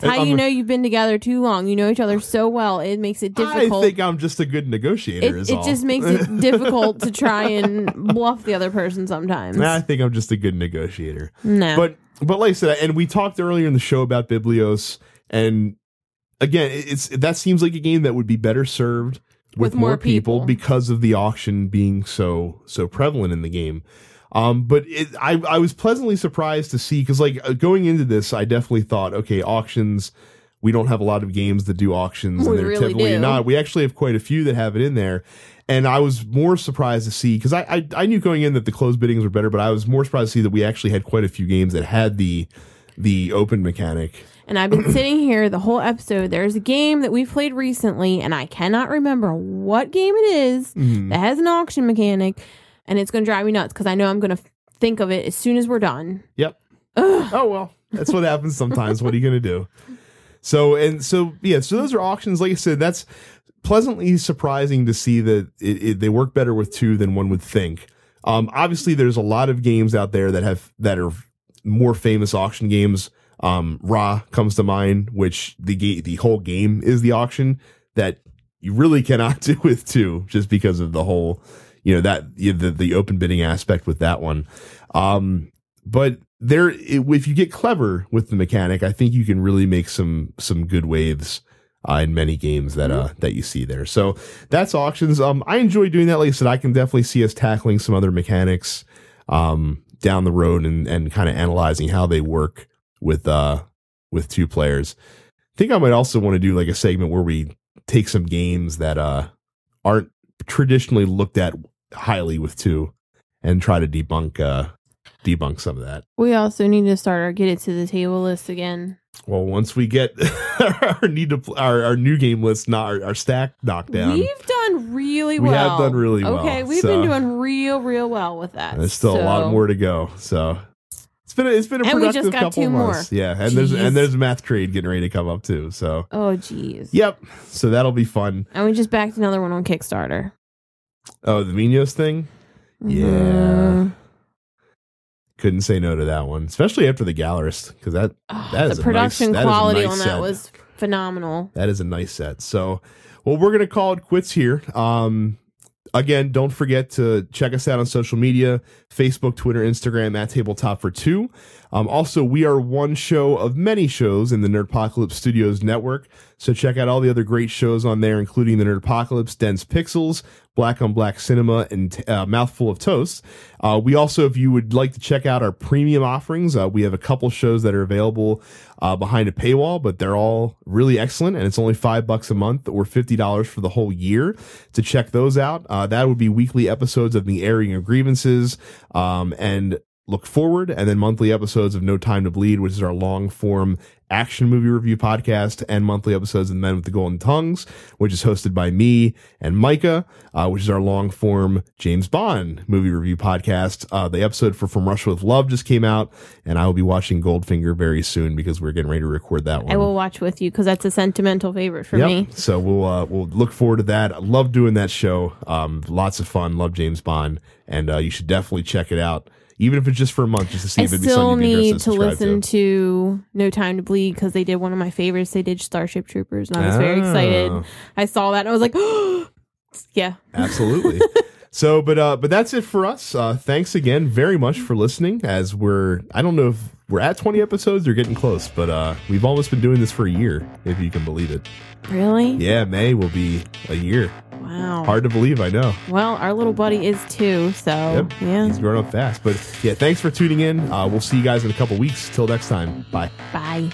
It's how I'm you know you've been together too long. You know each other so well. It makes it difficult. i think i'm just a good negotiator it is it all. just makes it difficult to try and bluff the other person sometimes. i think i'm just a good negotiator no. but but like I said, and we talked earlier in the show about Biblios, and again, it's that seems like a game that would be better served with, With more more people, people. because of the auction being so so prevalent in the game. Um, but it, I I was pleasantly surprised to see because like uh, going into this, I definitely thought, okay, auctions. We don't have a lot of games that do auctions, We and they're really typically do. not. We actually have quite a few that have it in there. And I was more surprised to see because I, I I knew going in that the closed biddings were better, but I was more surprised to see that we actually had quite a few games that had the the open mechanic. And I've been sitting here the whole episode. There's a game that we've played recently, and I cannot remember what game it is Mhm. that has an auction mechanic, and it's going to drive me nuts because I know I'm going to think of it as soon as we're done. Yep. Ugh. Oh well, that's what happens sometimes. What are you gonna do? So and so yeah. So those are auctions. Like I said, that's pleasantly surprising to see that it, it, they work better with two than one would think. Um, obviously, there's a lot of games out there that have that are more famous auction games. Um, Ra comes to mind, which the ga- the whole game is the auction that you really cannot do with two, just because of the whole, you know, that the the open bidding aspect with that one. Um, but there, if you get clever with the mechanic, I think you can really make some some good waves uh, in many games that uh that you see there. So that's auctions. Um, I enjoy doing that. Like I said, I can definitely see us tackling some other mechanics um down the road and and kind of analyzing how they work with uh with two players. I think I might also want to do like a segment where we take some games that uh aren't traditionally looked at highly with two and try to debunk uh debunk some of that. We also need to start our get it to the table list again. Well, once we get our need to pl- our, our new game list, not our, our stack knocked down, We've done really We well. We have done really well, Okay, we've so- been doing real, real well with that. there's still a lot more to go. So it's been a, it's been a And we productive just got couple two of more. months. Yeah, and there's and there's math trade getting ready to come up too. So Oh, jeez. yep, so that'll be fun. And we just backed another one on Kickstarter. Oh, the Minos thing. Yeah. Mhm. Couldn't say no to that one, especially after the Gallerist, because that Oh, That is the a production nice- that is a quality nice on set. that was phenomenal. That is a nice set. So, well, we're going to call it quits here. Um, again, don't forget to check us out on social media Facebook, Twitter, Instagram at Tabletop for Two. Um, also, we are one show of many shows in the Nerdpocalypse Studios network. So check out all the other great shows on there, including the Nerdpocalypse, Dense Pixels, Black on Black Cinema, and uh, Mouthful of Toast. Uh, we also, if you would like to check out our premium offerings, uh, we have a couple shows that are available uh, behind a paywall, but they're all really excellent, and it's only five bucks a month or fifty dollars for the whole year to check those out. Uh, that would be weekly episodes of the airing of grievances, um, and look forward and then monthly episodes of no time to bleed which is our long form action movie review podcast and monthly episodes of men with the golden tongues which is hosted by me and micah uh, which is our long form james bond movie review podcast uh, the episode for from russia with love just came out and i will be watching goldfinger very soon because we're getting ready to record that one I will watch with you because that's a sentimental favorite for Yep. me. So we'll uh, we'll look forward to that. I love doing that show. Um, lots of fun. Love James Bond, and uh, you should definitely check it out, even if it's just for a month, just to see I if it'd be still something you'd be need interested to subscribe listen to. No Time to Bleed because they did one of my favorites. They did Starship Troopers, and I was very excited. Oh. I saw that and I was like, yeah. Absolutely. so, but uh, but that's it for us. Uh, thanks again very much for listening. As we're, I don't know if we're at twenty episodes or getting close, but uh, we've almost been doing this for a year, if you can believe it. Really? Yeah, May will be a year. Wow. Hard to believe, I know. Well, our little buddy is too, so Yep. yeah. He's growing up fast. But yeah, thanks for tuning in. Uh, we'll see you guys in a couple weeks. Till next time. Bye. Bye.